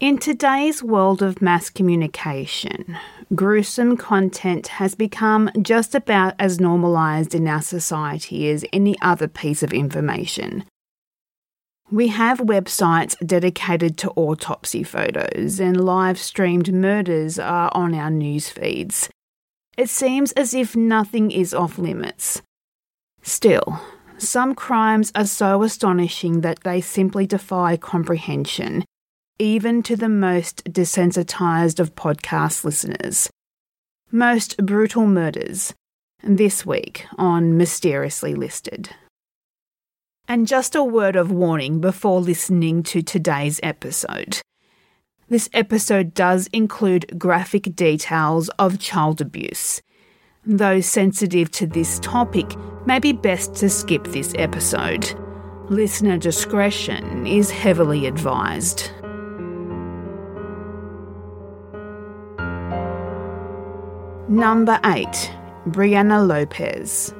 In today's world of mass communication, gruesome content has become just about as normalised in our society as any other piece of information. We have websites dedicated to autopsy photos, and live streamed murders are on our news feeds. It seems as if nothing is off limits. Still, some crimes are so astonishing that they simply defy comprehension even to the most desensitized of podcast listeners. Most brutal murders, this week on Mysteriously Listed. And just a word of warning before listening to today's episode. This episode does include graphic details of child abuse. Those sensitive to this topic may be best to skip this episode. Listener discretion is heavily advised. Number 8. Brianna Lopez.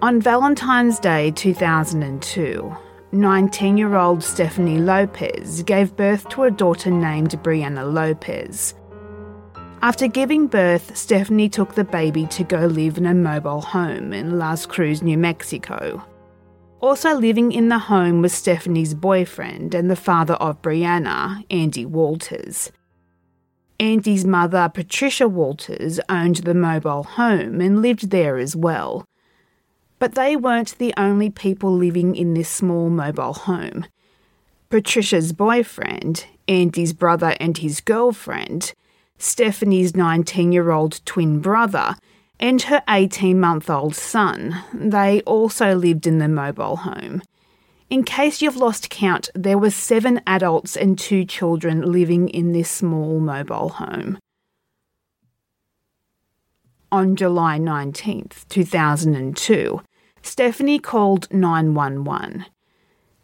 On Valentine's Day 2002, 19 year old Stephanie Lopez gave birth to a daughter named Brianna Lopez. After giving birth, Stephanie took the baby to go live in a mobile home in Las Cruces, New Mexico. Also living in the home was Stephanie's boyfriend and the father of Brianna, Andy Walters. Andy's mother, Patricia Walters, owned the mobile home and lived there as well. But they weren't the only people living in this small mobile home. Patricia's boyfriend, Andy's brother and his girlfriend, Stephanie's 19 year old twin brother, and her 18 month old son, they also lived in the mobile home. In case you've lost count, there were seven adults and two children living in this small mobile home. On July 19th, 2002, Stephanie called 911.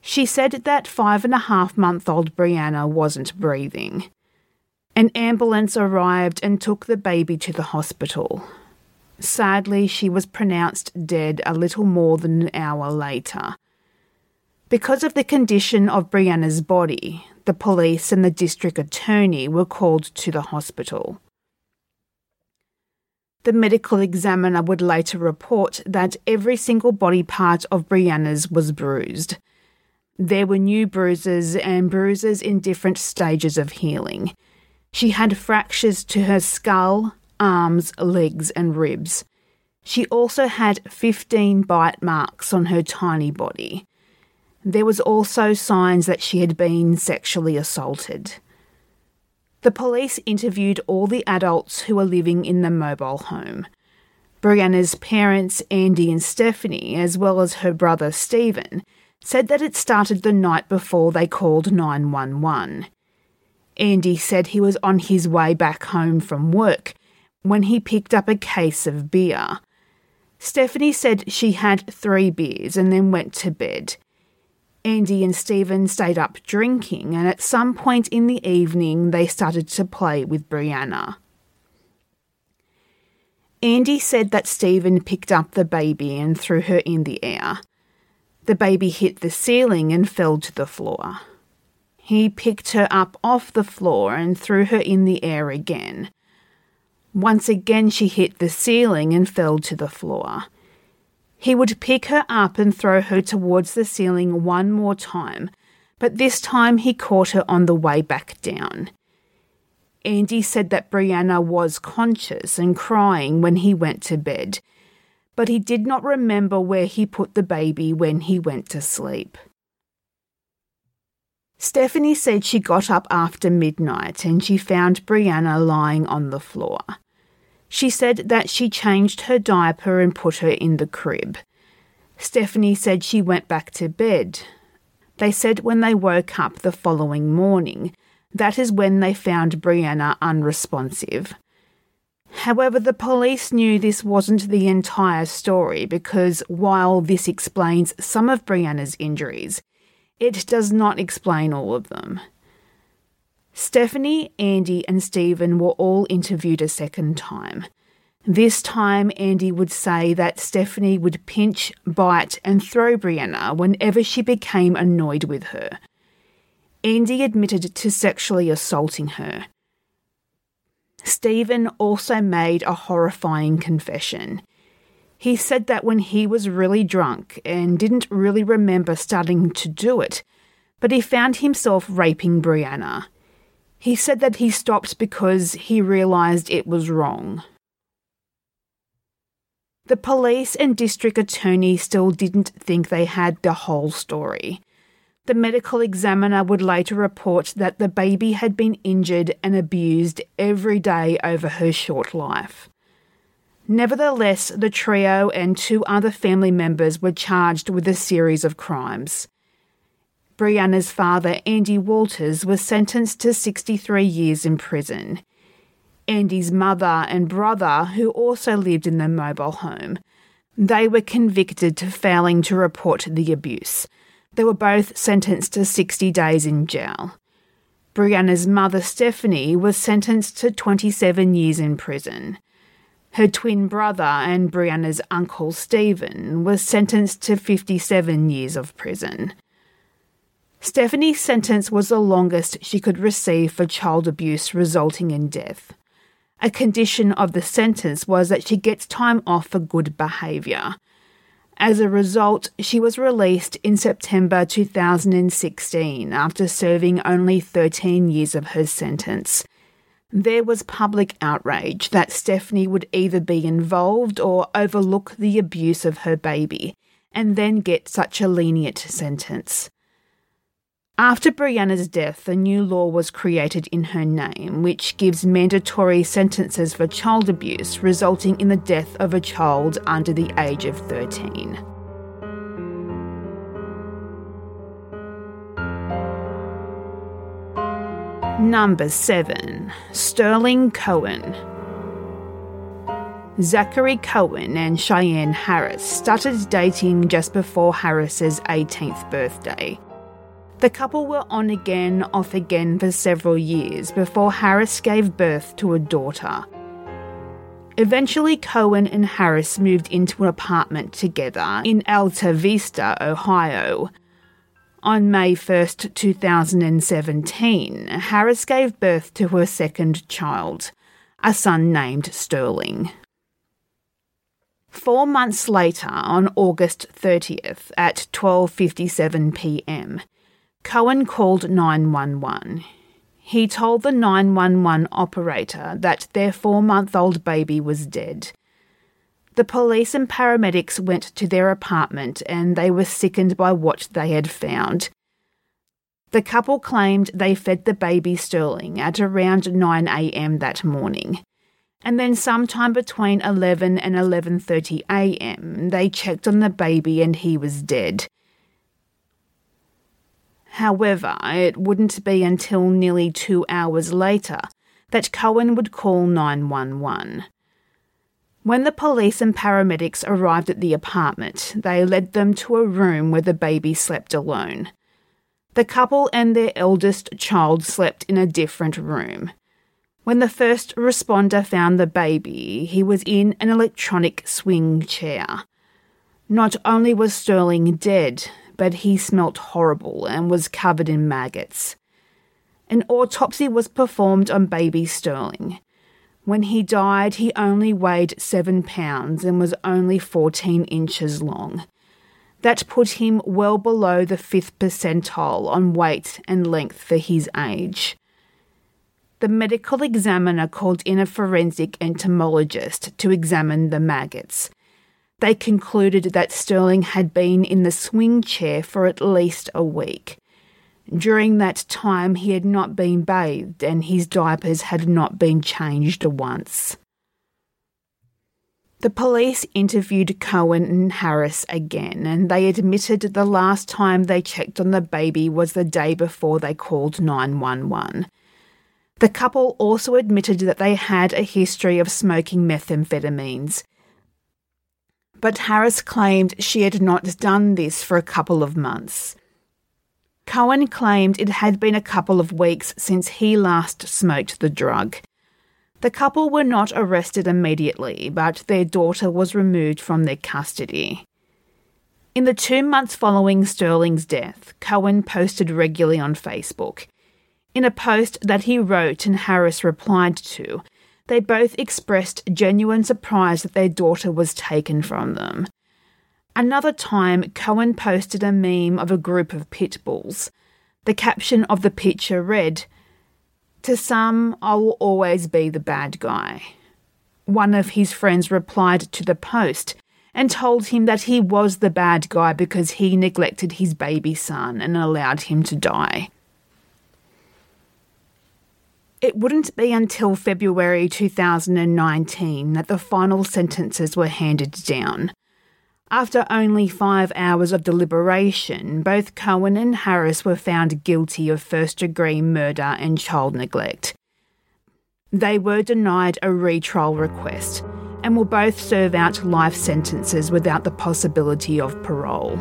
She said that five and a half month old Brianna wasn't breathing. An ambulance arrived and took the baby to the hospital. Sadly, she was pronounced dead a little more than an hour later. Because of the condition of Brianna's body, the police and the district attorney were called to the hospital. The medical examiner would later report that every single body part of Brianna's was bruised. There were new bruises and bruises in different stages of healing. She had fractures to her skull, arms, legs, and ribs. She also had 15 bite marks on her tiny body. There was also signs that she had been sexually assaulted. The police interviewed all the adults who were living in the mobile home. Brianna's parents, Andy and Stephanie, as well as her brother Stephen, said that it started the night before they called 911. Andy said he was on his way back home from work when he picked up a case of beer. Stephanie said she had three beers and then went to bed. Andy and Stephen stayed up drinking, and at some point in the evening, they started to play with Brianna. Andy said that Stephen picked up the baby and threw her in the air. The baby hit the ceiling and fell to the floor. He picked her up off the floor and threw her in the air again. Once again, she hit the ceiling and fell to the floor. He would pick her up and throw her towards the ceiling one more time, but this time he caught her on the way back down. Andy said that Brianna was conscious and crying when he went to bed, but he did not remember where he put the baby when he went to sleep. Stephanie said she got up after midnight and she found Brianna lying on the floor. She said that she changed her diaper and put her in the crib. Stephanie said she went back to bed, They said when they woke up the following morning, that is when they found Brianna unresponsive. However, the police knew this wasn't the entire story because while this explains some of Brianna's injuries, it does not explain all of them. Stephanie, Andy, and Stephen were all interviewed a second time. This time, Andy would say that Stephanie would pinch, bite, and throw Brianna whenever she became annoyed with her. Andy admitted to sexually assaulting her. Stephen also made a horrifying confession. He said that when he was really drunk and didn't really remember starting to do it, but he found himself raping Brianna. He said that he stopped because he realised it was wrong. The police and district attorney still didn't think they had the whole story. The medical examiner would later report that the baby had been injured and abused every day over her short life. Nevertheless, the trio and two other family members were charged with a series of crimes. Brianna's father, Andy Walters, was sentenced to 63 years in prison. Andy's mother and brother, who also lived in the mobile home, they were convicted to failing to report the abuse they were both sentenced to 60 days in jail. Brianna's mother, Stephanie, was sentenced to 27 years in prison. Her twin brother and Brianna's uncle, Stephen, was sentenced to 57 years of prison. Stephanie's sentence was the longest she could receive for child abuse resulting in death. A condition of the sentence was that she gets time off for good behaviour, as a result, she was released in September 2016 after serving only 13 years of her sentence. There was public outrage that Stephanie would either be involved or overlook the abuse of her baby and then get such a lenient sentence. After Brianna's death, a new law was created in her name, which gives mandatory sentences for child abuse resulting in the death of a child under the age of 13. Number 7. Sterling Cohen. Zachary Cohen and Cheyenne Harris started dating just before Harris's 18th birthday. The couple were on again, off again for several years before Harris gave birth to a daughter. Eventually, Cohen and Harris moved into an apartment together in Alta Vista, Ohio. On May 1st, 2017, Harris gave birth to her second child, a son named Sterling. Four months later, on August 30th at 12:57 p.m., Cohen called 911. He told the 911 operator that their four month old baby was dead. The police and paramedics went to their apartment and they were sickened by what they had found. The couple claimed they fed the baby Sterling at around 9am that morning. And then sometime between 11 and 11:30 a.m. they checked on the baby and he was dead. However, it wouldn't be until nearly two hours later that Cohen would call 911. When the police and paramedics arrived at the apartment, they led them to a room where the baby slept alone. The couple and their eldest child slept in a different room. When the first responder found the baby, he was in an electronic swing chair. Not only was Sterling dead, but he smelt horrible and was covered in maggots. An autopsy was performed on baby Sterling. When he died, he only weighed seven pounds and was only 14 inches long. That put him well below the fifth percentile on weight and length for his age. The medical examiner called in a forensic entomologist to examine the maggots. They concluded that Sterling had been in the swing chair for at least a week. During that time, he had not been bathed and his diapers had not been changed once. The police interviewed Cohen and Harris again, and they admitted the last time they checked on the baby was the day before they called 911. The couple also admitted that they had a history of smoking methamphetamines. But Harris claimed she had not done this for a couple of months. Cohen claimed it had been a couple of weeks since he last smoked the drug. The couple were not arrested immediately, but their daughter was removed from their custody. In the two months following Sterling's death, Cohen posted regularly on Facebook. In a post that he wrote and Harris replied to, they both expressed genuine surprise that their daughter was taken from them. Another time, Cohen posted a meme of a group of pit bulls. The caption of the picture read, to some, I will always be the bad guy. One of his friends replied to the post and told him that he was the bad guy because he neglected his baby son and allowed him to die. It wouldn't be until February 2019 that the final sentences were handed down. After only five hours of deliberation, both Cohen and Harris were found guilty of first degree murder and child neglect. They were denied a retrial request and will both serve out life sentences without the possibility of parole.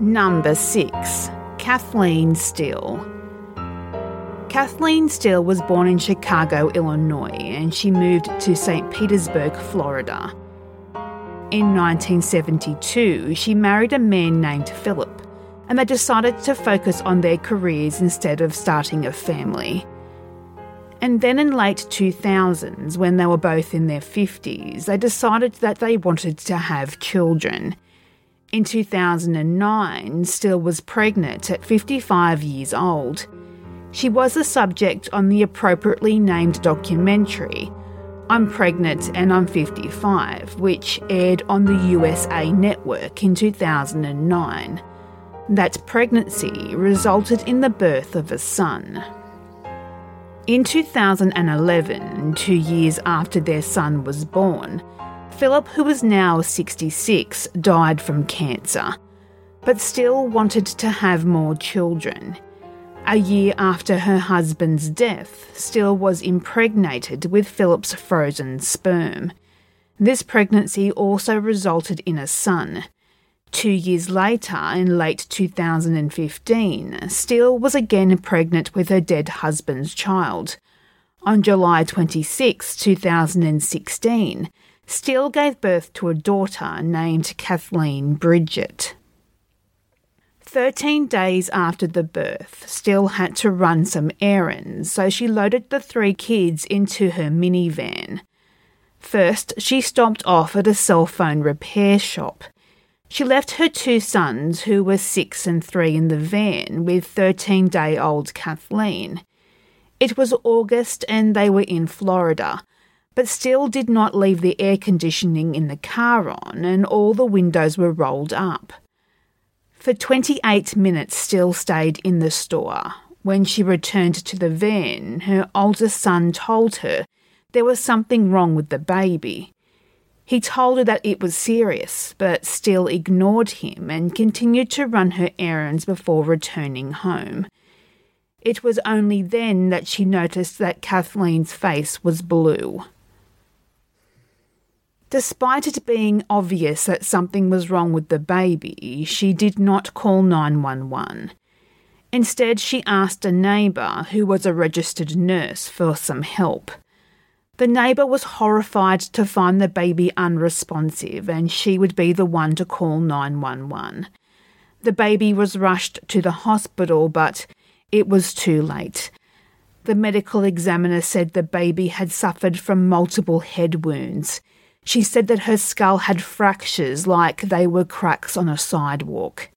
Number 6. Kathleen Steele. Kathleen Steele was born in Chicago, Illinois, and she moved to St. Petersburg, Florida. In 1972, she married a man named Philip, and they decided to focus on their careers instead of starting a family. And then in late 2000s, when they were both in their 50s, they decided that they wanted to have children. In 2009, Steele was pregnant at 55 years old. She was a subject on the appropriately named documentary, I'm Pregnant and I'm 55, which aired on the USA Network in 2009. That pregnancy resulted in the birth of a son. In 2011, two years after their son was born, Philip, who was now 66, died from cancer, but Steele wanted to have more children. A year after her husband's death, Steele was impregnated with Philip's frozen sperm. This pregnancy also resulted in a son. Two years later, in late 2015, Steele was again pregnant with her dead husband's child. On July 26, 2016, Steele gave birth to a daughter named Kathleen Bridget. Thirteen days after the birth, Steele had to run some errands, so she loaded the three kids into her minivan. First, she stopped off at a cell phone repair shop. She left her two sons, who were six and three, in the van with 13 day old Kathleen. It was August and they were in Florida, but Steele did not leave the air conditioning in the car on and all the windows were rolled up. For 28 minutes, Steele stayed in the store. When she returned to the van, her oldest son told her there was something wrong with the baby. He told her that it was serious, but Steele ignored him and continued to run her errands before returning home. It was only then that she noticed that Kathleen's face was blue. Despite it being obvious that something was wrong with the baby, she did not call 911. Instead, she asked a neighbour, who was a registered nurse, for some help. The neighbour was horrified to find the baby unresponsive and she would be the one to call 911. The baby was rushed to the hospital, but it was too late. The medical examiner said the baby had suffered from multiple head wounds. She said that her skull had fractures like they were cracks on a sidewalk.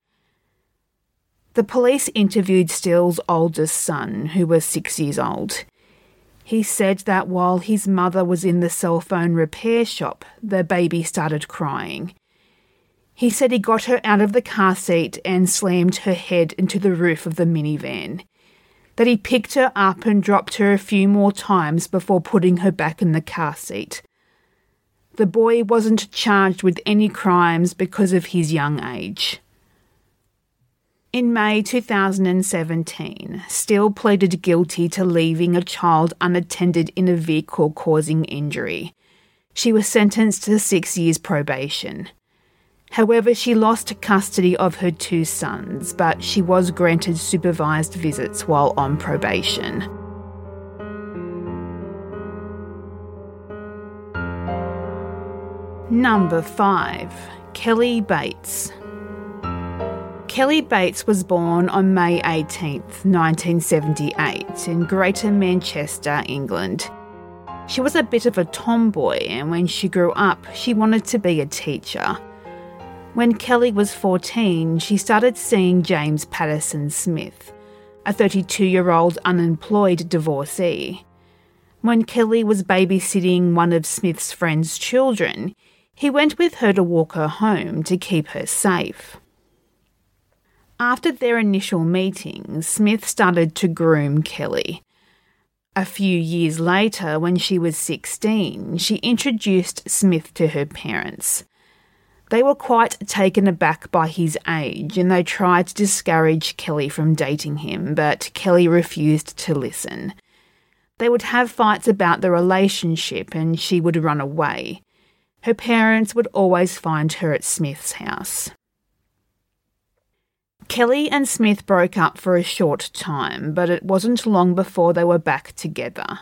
The police interviewed Steele's oldest son, who was six years old. He said that while his mother was in the cell phone repair shop, the baby started crying. He said he got her out of the car seat and slammed her head into the roof of the minivan. That he picked her up and dropped her a few more times before putting her back in the car seat. The boy wasn't charged with any crimes because of his young age. In May 2017, Steele pleaded guilty to leaving a child unattended in a vehicle causing injury. She was sentenced to six years probation. However, she lost custody of her two sons, but she was granted supervised visits while on probation. Number 5 Kelly Bates. Kelly Bates was born on May 18, 1978, in Greater Manchester, England. She was a bit of a tomboy, and when she grew up, she wanted to be a teacher. When Kelly was 14, she started seeing James Patterson Smith, a 32 year old unemployed divorcee. When Kelly was babysitting one of Smith's friend's children, he went with her to walk her home to keep her safe. After their initial meeting, Smith started to groom Kelly. A few years later, when she was 16, she introduced Smith to her parents. They were quite taken aback by his age and they tried to discourage Kelly from dating him, but Kelly refused to listen. They would have fights about the relationship and she would run away. Her parents would always find her at Smith's house. Kelly and Smith broke up for a short time, but it wasn't long before they were back together.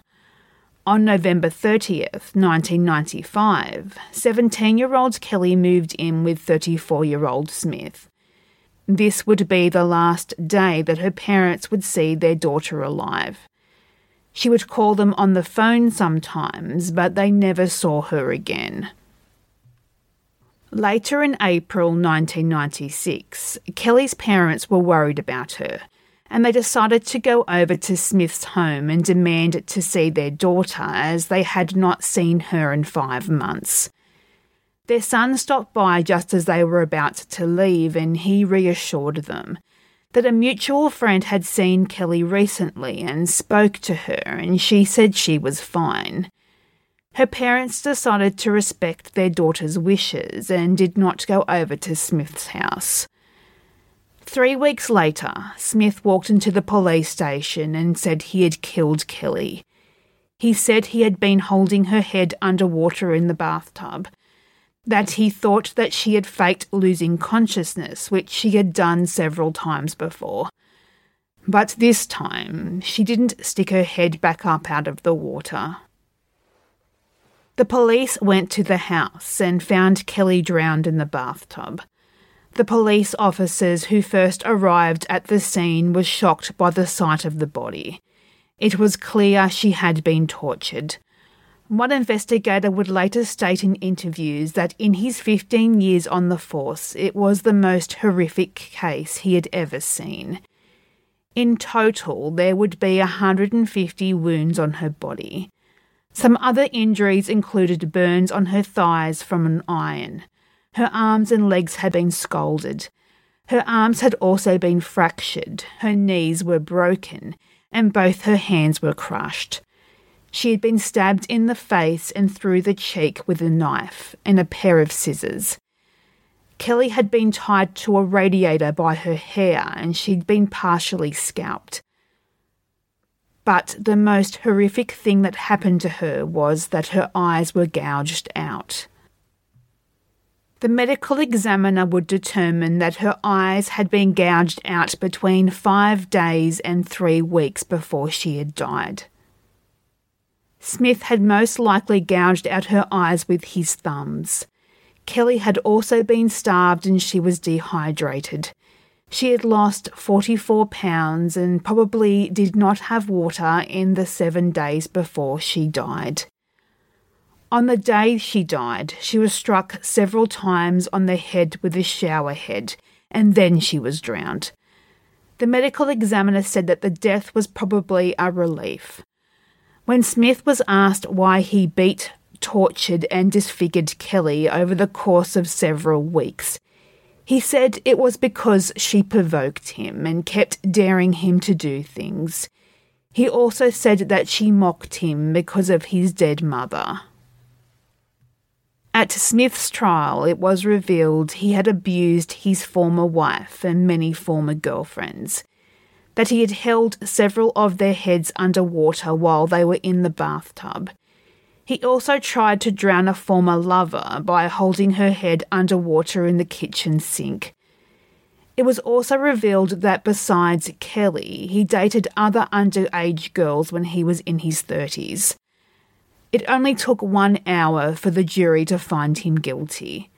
On November 30th, 1995, 17 year old Kelly moved in with 34 year old Smith. This would be the last day that her parents would see their daughter alive. She would call them on the phone sometimes, but they never saw her again. Later in April 1996, Kelly's parents were worried about her, and they decided to go over to Smith's home and demand to see their daughter as they had not seen her in five months. Their son stopped by just as they were about to leave, and he reassured them that a mutual friend had seen Kelly recently and spoke to her, and she said she was fine. Her parents decided to respect their daughter's wishes and did not go over to Smith's house. Three weeks later, Smith walked into the police station and said he had killed Kelly. He said he had been holding her head underwater in the bathtub, that he thought that she had faked losing consciousness, which she had done several times before. But this time, she didn't stick her head back up out of the water. The police went to the house and found Kelly drowned in the bathtub. The police officers who first arrived at the scene were shocked by the sight of the body. It was clear she had been tortured. One investigator would later state in interviews that in his 15 years on the force, it was the most horrific case he had ever seen. In total, there would be 150 wounds on her body. Some other injuries included burns on her thighs from an iron. Her arms and legs had been scalded. Her arms had also been fractured, her knees were broken, and both her hands were crushed. She had been stabbed in the face and through the cheek with a knife and a pair of scissors. Kelly had been tied to a radiator by her hair and she'd been partially scalped. But the most horrific thing that happened to her was that her eyes were gouged out. The medical examiner would determine that her eyes had been gouged out between five days and three weeks before she had died. Smith had most likely gouged out her eyes with his thumbs. Kelly had also been starved and she was dehydrated. She had lost 44 pounds and probably did not have water in the seven days before she died. On the day she died, she was struck several times on the head with a shower head, and then she was drowned. The medical examiner said that the death was probably a relief. When Smith was asked why he beat, tortured, and disfigured Kelly over the course of several weeks, he said it was because she provoked him and kept daring him to do things. He also said that she mocked him because of his dead mother. At Smith's trial, it was revealed he had abused his former wife and many former girlfriends, that he had held several of their heads under water while they were in the bathtub. He also tried to drown a former lover by holding her head under water in the kitchen sink. It was also revealed that besides Kelly, he dated other underage girls when he was in his 30s. It only took one hour for the jury to find him guilty.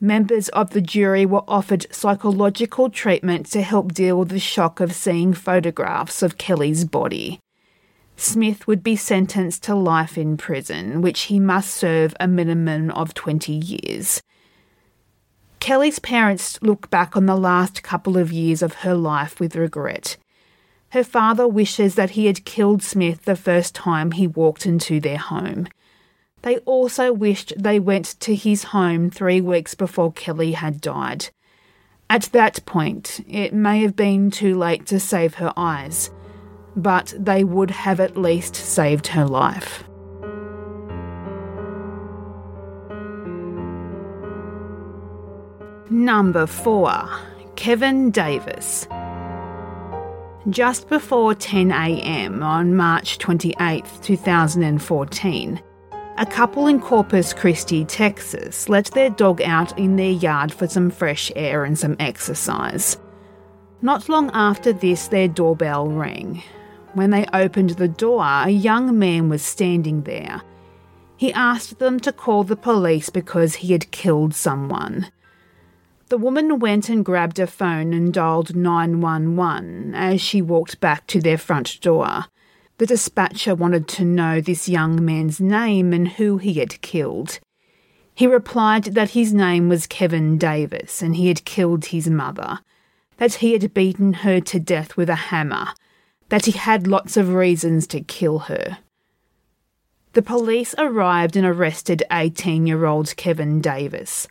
Members of the jury were offered psychological treatment to help deal with the shock of seeing photographs of Kelly's body. Smith would be sentenced to life in prison, which he must serve a minimum of 20 years. Kelly's parents look back on the last couple of years of her life with regret. Her father wishes that he had killed Smith the first time he walked into their home. They also wished they went to his home three weeks before Kelly had died. At that point, it may have been too late to save her eyes, but they would have at least saved her life. Number 4 Kevin Davis. Just before 10am on March 28, 2014, a couple in Corpus Christi, Texas, let their dog out in their yard for some fresh air and some exercise. Not long after this, their doorbell rang. When they opened the door, a young man was standing there. He asked them to call the police because he had killed someone. The woman went and grabbed a phone and dialed 911 as she walked back to their front door. The dispatcher wanted to know this young man's name and who he had killed. He replied that his name was Kevin Davis and he had killed his mother, that he had beaten her to death with a hammer, that he had lots of reasons to kill her. The police arrived and arrested 18 year old Kevin Davis.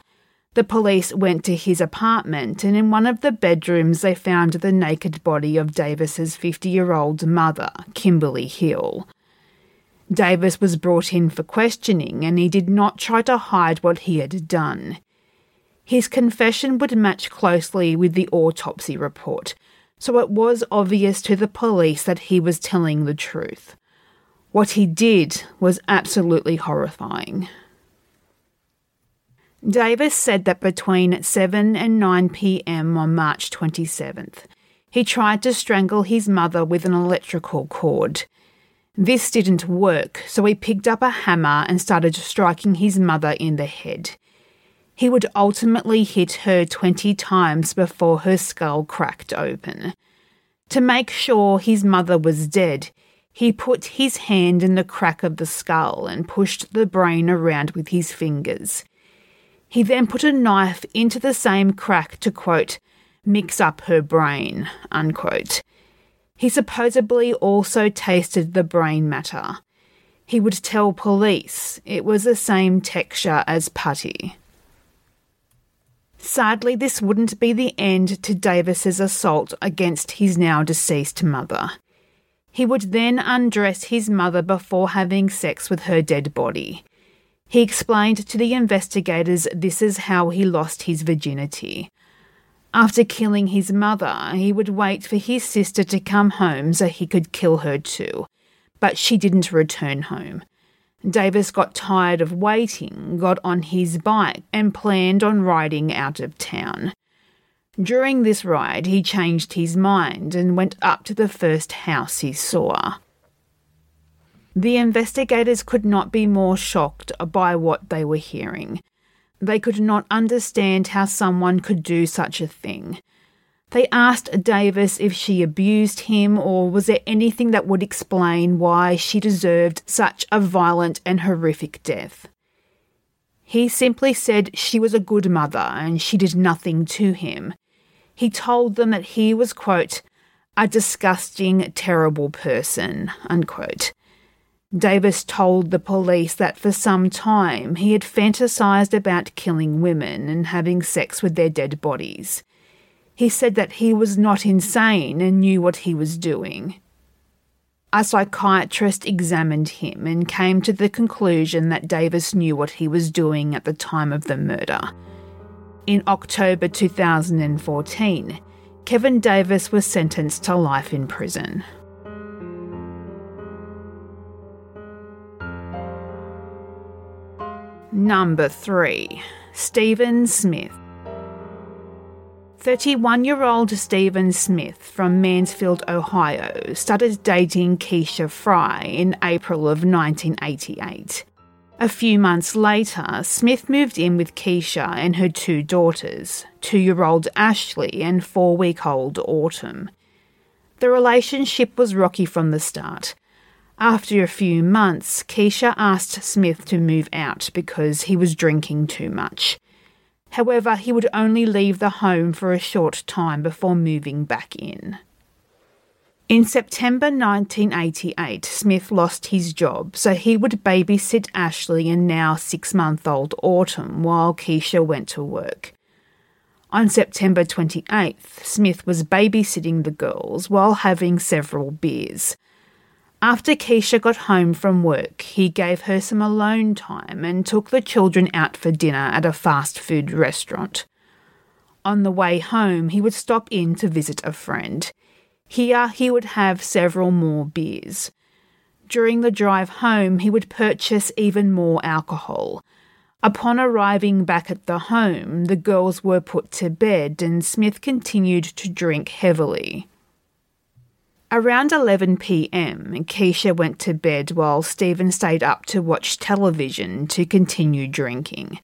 The police went to his apartment, and in one of the bedrooms, they found the naked body of Davis's 50 year old mother, Kimberly Hill. Davis was brought in for questioning, and he did not try to hide what he had done. His confession would match closely with the autopsy report, so it was obvious to the police that he was telling the truth. What he did was absolutely horrifying. Davis said that between 7 and 9 pm on March 27th, he tried to strangle his mother with an electrical cord. This didn't work, so he picked up a hammer and started striking his mother in the head. He would ultimately hit her 20 times before her skull cracked open. To make sure his mother was dead, he put his hand in the crack of the skull and pushed the brain around with his fingers. He then put a knife into the same crack to, quote, mix up her brain, unquote. He supposedly also tasted the brain matter. He would tell police it was the same texture as putty. Sadly, this wouldn't be the end to Davis's assault against his now deceased mother. He would then undress his mother before having sex with her dead body. He explained to the investigators this is how he lost his virginity. After killing his mother, he would wait for his sister to come home so he could kill her too, but she didn't return home. Davis got tired of waiting, got on his bike, and planned on riding out of town. During this ride, he changed his mind and went up to the first house he saw. The investigators could not be more shocked by what they were hearing. They could not understand how someone could do such a thing. They asked Davis if she abused him or was there anything that would explain why she deserved such a violent and horrific death. He simply said she was a good mother and she did nothing to him. He told them that he was, quote, a disgusting, terrible person, unquote. Davis told the police that for some time he had fantasized about killing women and having sex with their dead bodies. He said that he was not insane and knew what he was doing. A psychiatrist examined him and came to the conclusion that Davis knew what he was doing at the time of the murder. In October 2014, Kevin Davis was sentenced to life in prison. Number 3. Stephen Smith. 31 year old Stephen Smith from Mansfield, Ohio, started dating Keisha Fry in April of 1988. A few months later, Smith moved in with Keisha and her two daughters, two year old Ashley and four week old Autumn. The relationship was rocky from the start. After a few months, Keisha asked Smith to move out because he was drinking too much. However, he would only leave the home for a short time before moving back in. In September 1988, Smith lost his job, so he would babysit Ashley and now six month old Autumn while Keisha went to work. On September 28th, Smith was babysitting the girls while having several beers. After Keisha got home from work, he gave her some alone time and took the children out for dinner at a fast food restaurant. On the way home, he would stop in to visit a friend. Here, he would have several more beers. During the drive home, he would purchase even more alcohol. Upon arriving back at the home, the girls were put to bed and Smith continued to drink heavily. Around 11 pm, Keisha went to bed while Stephen stayed up to watch television to continue drinking.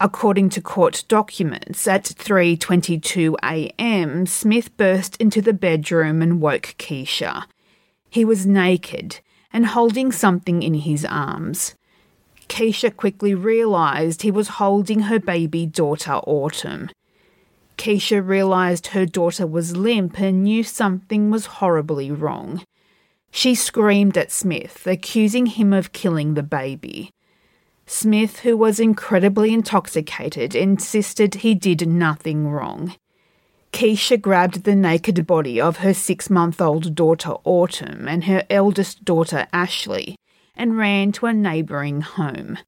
According to court documents, at 3:22 a.m., Smith burst into the bedroom and woke Keisha. He was naked and holding something in his arms. Keisha quickly realized he was holding her baby daughter Autumn. Keisha realised her daughter was limp and knew something was horribly wrong. She screamed at Smith, accusing him of killing the baby. Smith, who was incredibly intoxicated, insisted he did nothing wrong. Keisha grabbed the naked body of her six month old daughter Autumn and her eldest daughter Ashley and ran to a neighbouring home.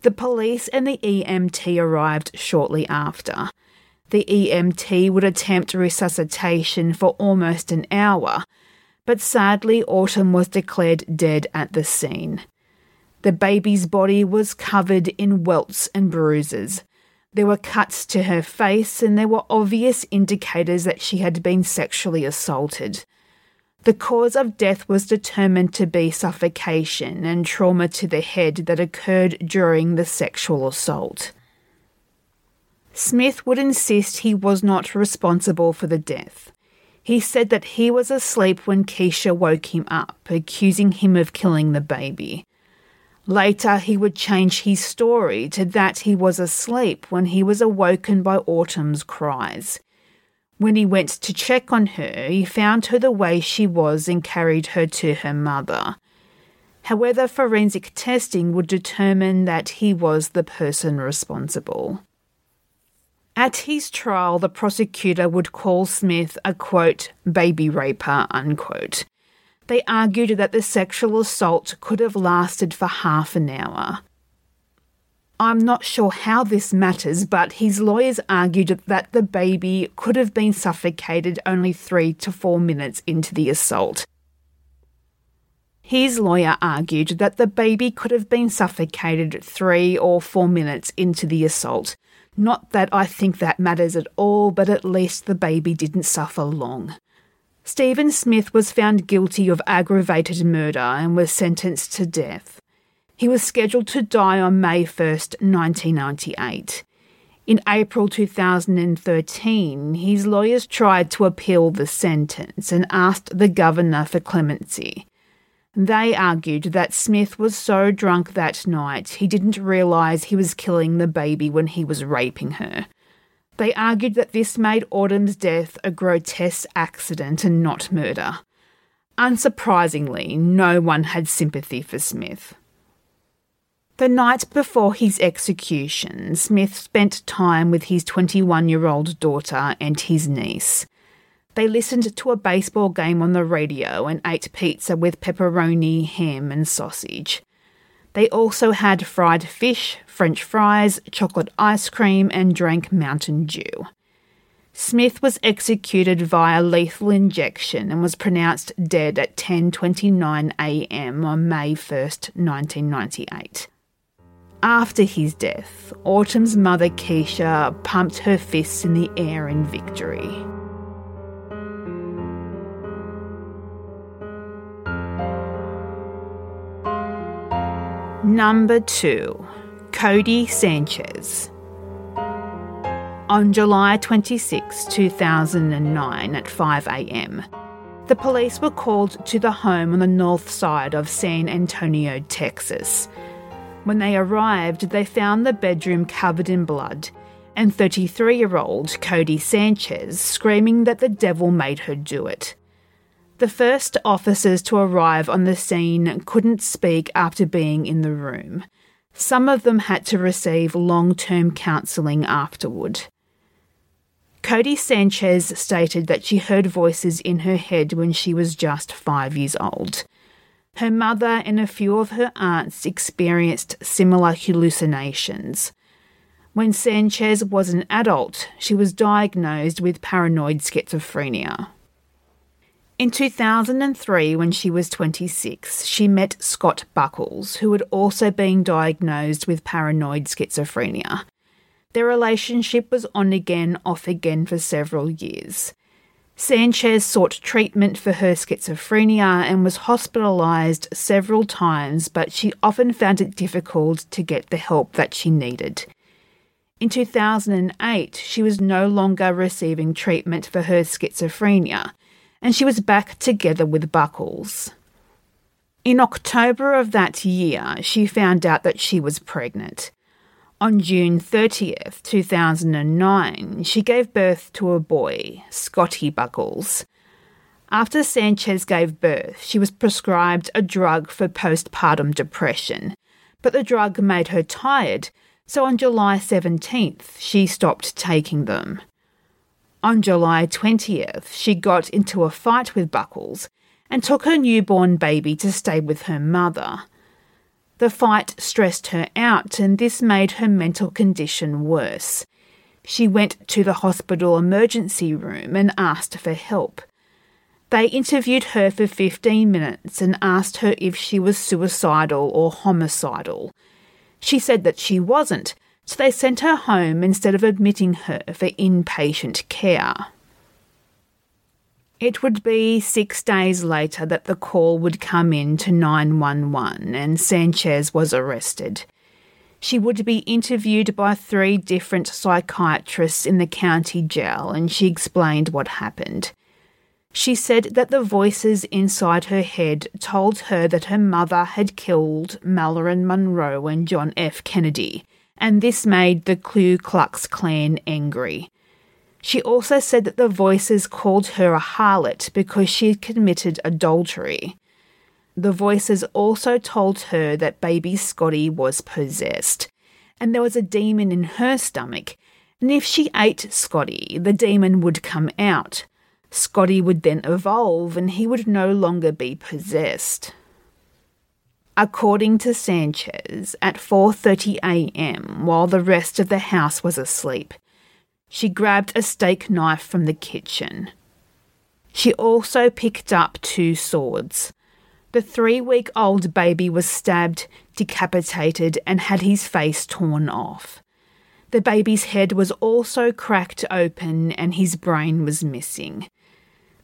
The police and the EMT arrived shortly after the EMT would attempt resuscitation for almost an hour, but sadly, Autumn was declared dead at the scene. The baby's body was covered in welts and bruises. There were cuts to her face, and there were obvious indicators that she had been sexually assaulted. The cause of death was determined to be suffocation and trauma to the head that occurred during the sexual assault. Smith would insist he was not responsible for the death. He said that he was asleep when Keisha woke him up, accusing him of killing the baby. Later, he would change his story to that he was asleep when he was awoken by Autumn's cries. When he went to check on her, he found her the way she was and carried her to her mother. However, forensic testing would determine that he was the person responsible. At his trial, the prosecutor would call Smith a quote, baby raper, unquote. They argued that the sexual assault could have lasted for half an hour. I'm not sure how this matters, but his lawyers argued that the baby could have been suffocated only three to four minutes into the assault. His lawyer argued that the baby could have been suffocated three or four minutes into the assault, not that I think that matters at all, but at least the baby didn't suffer long. Stephen Smith was found guilty of aggravated murder and was sentenced to death. He was scheduled to die on May 1st, 1998. In April 2013, his lawyers tried to appeal the sentence and asked the governor for clemency. They argued that Smith was so drunk that night he didn't realise he was killing the baby when he was raping her. They argued that this made Autumn's death a grotesque accident and not murder. Unsurprisingly, no one had sympathy for Smith. The night before his execution, Smith spent time with his 21 year old daughter and his niece. They listened to a baseball game on the radio and ate pizza with pepperoni, ham, and sausage. They also had fried fish, french fries, chocolate ice cream, and drank Mountain Dew. Smith was executed via lethal injection and was pronounced dead at 10:29 a.m. on May 1st, 1998. After his death, Autumn's mother Keisha pumped her fists in the air in victory. Number 2 Cody Sanchez. On July 26, 2009, at 5am, the police were called to the home on the north side of San Antonio, Texas. When they arrived, they found the bedroom covered in blood and 33 year old Cody Sanchez screaming that the devil made her do it. The first officers to arrive on the scene couldn't speak after being in the room. Some of them had to receive long term counselling afterward. Cody Sanchez stated that she heard voices in her head when she was just five years old. Her mother and a few of her aunts experienced similar hallucinations. When Sanchez was an adult, she was diagnosed with paranoid schizophrenia. In 2003, when she was 26, she met Scott Buckles, who had also been diagnosed with paranoid schizophrenia. Their relationship was on again, off again for several years. Sanchez sought treatment for her schizophrenia and was hospitalised several times, but she often found it difficult to get the help that she needed. In 2008, she was no longer receiving treatment for her schizophrenia, and she was back together with Buckles. In October of that year, she found out that she was pregnant. On June 30th, 2009, she gave birth to a boy, Scotty Buckles. After Sanchez gave birth, she was prescribed a drug for postpartum depression, but the drug made her tired, so on July 17th, she stopped taking them. On July 20th, she got into a fight with Buckles and took her newborn baby to stay with her mother. The fight stressed her out, and this made her mental condition worse. She went to the hospital emergency room and asked for help. They interviewed her for 15 minutes and asked her if she was suicidal or homicidal. She said that she wasn't, so they sent her home instead of admitting her for inpatient care. It would be six days later that the call would come in to 911 and Sanchez was arrested. She would be interviewed by three different psychiatrists in the county jail and she explained what happened. She said that the voices inside her head told her that her mother had killed Marilyn Monroe and John F. Kennedy, and this made the Ku Klux Klan angry. She also said that the voices called her a harlot because she had committed adultery. The voices also told her that baby Scotty was possessed, and there was a demon in her stomach, and if she ate Scotty, the demon would come out. Scotty would then evolve and he would no longer be possessed. According to Sanchez, at 4:30 a.m., while the rest of the house was asleep, she grabbed a steak knife from the kitchen. She also picked up two swords. The three week old baby was stabbed, decapitated, and had his face torn off. The baby's head was also cracked open and his brain was missing.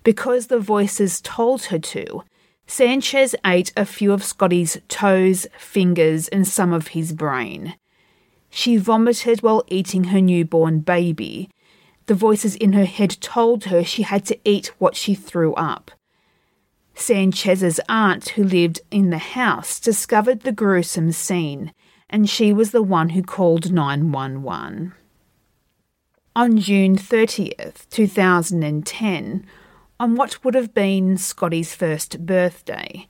Because the voices told her to, Sanchez ate a few of Scotty's toes, fingers, and some of his brain. She vomited while eating her newborn baby. The voices in her head told her she had to eat what she threw up. Sanchez's aunt, who lived in the house, discovered the gruesome scene, and she was the one who called 911. On June 30th, 2010, on what would have been Scotty's first birthday,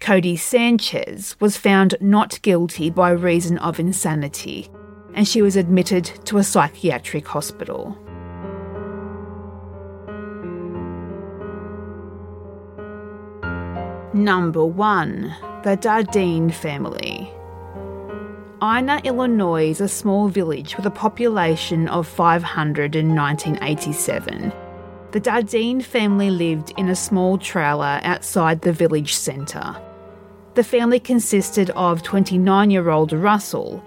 Cody Sanchez was found not guilty by reason of insanity, and she was admitted to a psychiatric hospital. Number 1 The Dardeen Family. Ina, Illinois is a small village with a population of 500 in 1987. The Dardeen family lived in a small trailer outside the village centre. The family consisted of 29 year old Russell,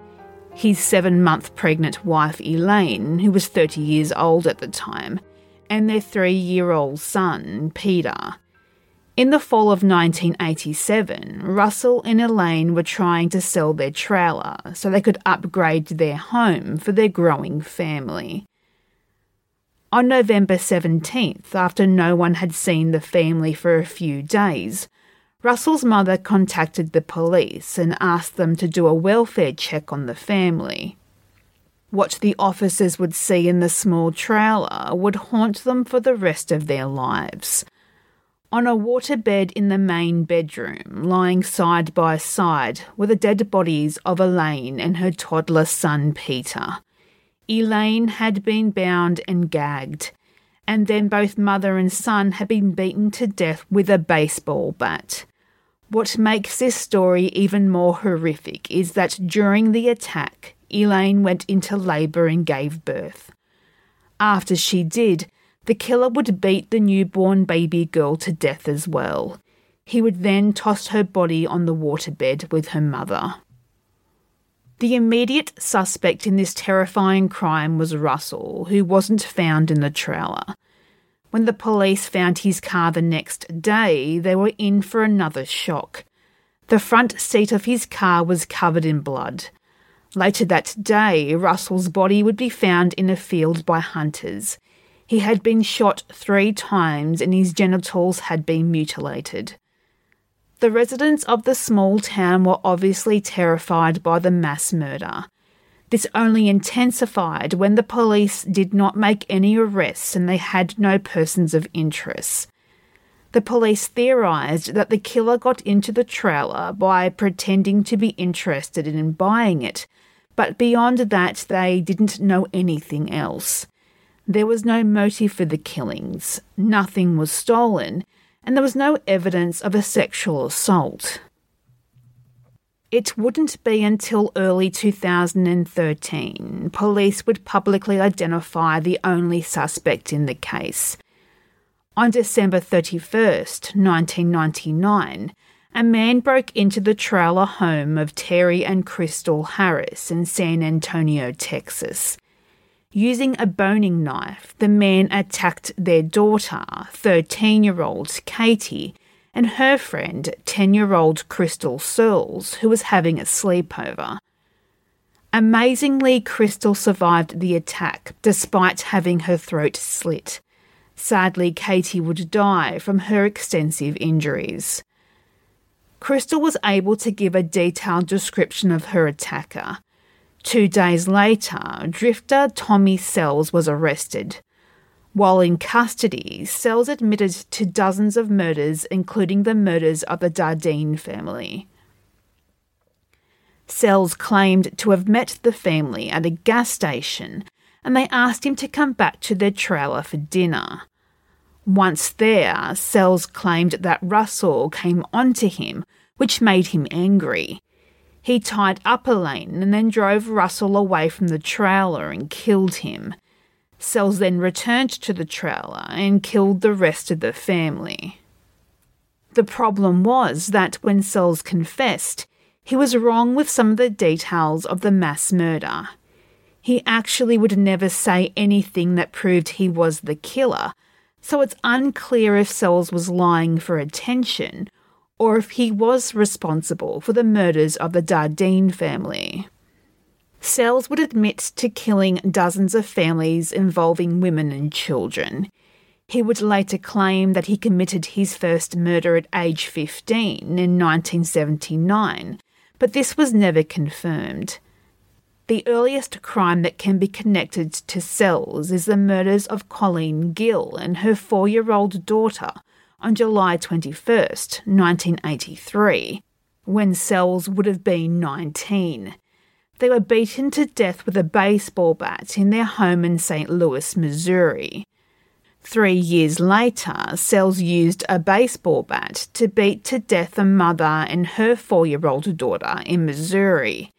his seven month pregnant wife Elaine, who was 30 years old at the time, and their three year old son, Peter. In the fall of 1987, Russell and Elaine were trying to sell their trailer so they could upgrade their home for their growing family. On November 17th, after no one had seen the family for a few days, Russell's mother contacted the police and asked them to do a welfare check on the family. What the officers would see in the small trailer would haunt them for the rest of their lives on a waterbed in the main bedroom, lying side by side were the dead bodies of Elaine and her toddler son Peter. Elaine had been bound and gagged, and then both mother and son had been beaten to death with a baseball bat. What makes this story even more horrific is that during the attack, Elaine went into labour and gave birth. After she did, the killer would beat the newborn baby girl to death as well. He would then toss her body on the waterbed with her mother. The immediate suspect in this terrifying crime was Russell, who wasn't found in the trailer. When the police found his car the next day, they were in for another shock. The front seat of his car was covered in blood. Later that day, Russell's body would be found in a field by hunters. He had been shot three times and his genitals had been mutilated. The residents of the small town were obviously terrified by the mass murder. This only intensified when the police did not make any arrests and they had no persons of interest. The police theorised that the killer got into the trailer by pretending to be interested in buying it, but beyond that, they didn't know anything else. There was no motive for the killings, nothing was stolen, and there was no evidence of a sexual assault. It wouldn't be until early 2013 police would publicly identify the only suspect in the case. On December 31st, 1999, a man broke into the trailer home of Terry and Crystal Harris in San Antonio, Texas. Using a boning knife, the man attacked their daughter, 13 year old Katie, and her friend, 10 year old Crystal Surles, who was having a sleepover. Amazingly, Crystal survived the attack despite having her throat slit. Sadly, Katie would die from her extensive injuries. Crystal was able to give a detailed description of her attacker. Two days later, drifter Tommy Sells was arrested. While in custody, Sells admitted to dozens of murders, including the murders of the Dardeen family. Sells claimed to have met the family at a gas station and they asked him to come back to their trailer for dinner. Once there, Sells claimed that Russell came onto him, which made him angry. He tied up Elaine and then drove Russell away from the trailer and killed him. Sells then returned to the trailer and killed the rest of the family. The problem was that when Sells confessed, he was wrong with some of the details of the mass murder. He actually would never say anything that proved he was the killer, so it's unclear if Sells was lying for attention or if he was responsible for the murders of the Dardeen family. Sells would admit to killing dozens of families involving women and children. He would later claim that he committed his first murder at age 15 in 1979, but this was never confirmed. The earliest crime that can be connected to Sells is the murders of Colleen Gill and her four year old daughter on July 21, 1983, when Sells would have been 19. They were beaten to death with a baseball bat in their home in St. Louis, Missouri. Three years later, Sells used a baseball bat to beat to death a mother and her four year old daughter in Missouri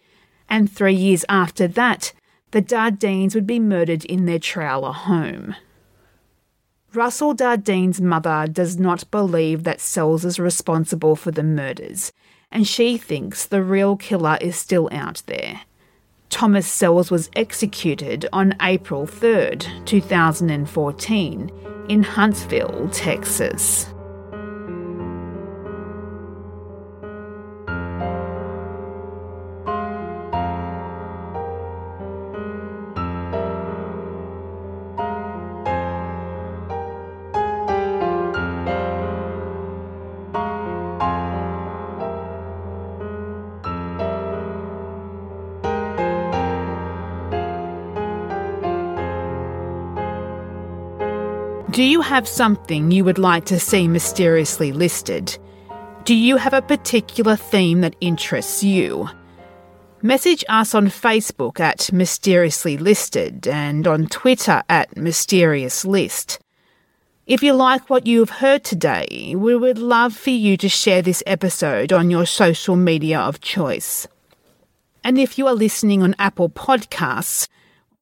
and three years after that, the Dardeens would be murdered in their trailer home. Russell Dardeen's mother does not believe that Sells is responsible for the murders, and she thinks the real killer is still out there. Thomas Sells was executed on April 3rd, 2014, in Huntsville, Texas. Do you have something you would like to see mysteriously listed? Do you have a particular theme that interests you? Message us on Facebook at Mysteriously Listed and on Twitter at Mysterious List. If you like what you have heard today, we would love for you to share this episode on your social media of choice. And if you are listening on Apple Podcasts,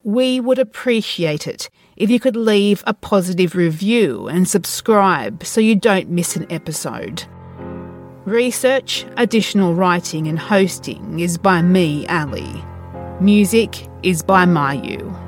we would appreciate it if you could leave a positive review and subscribe so you don't miss an episode. Research, additional writing, and hosting is by me, Ali. Music is by Mayu.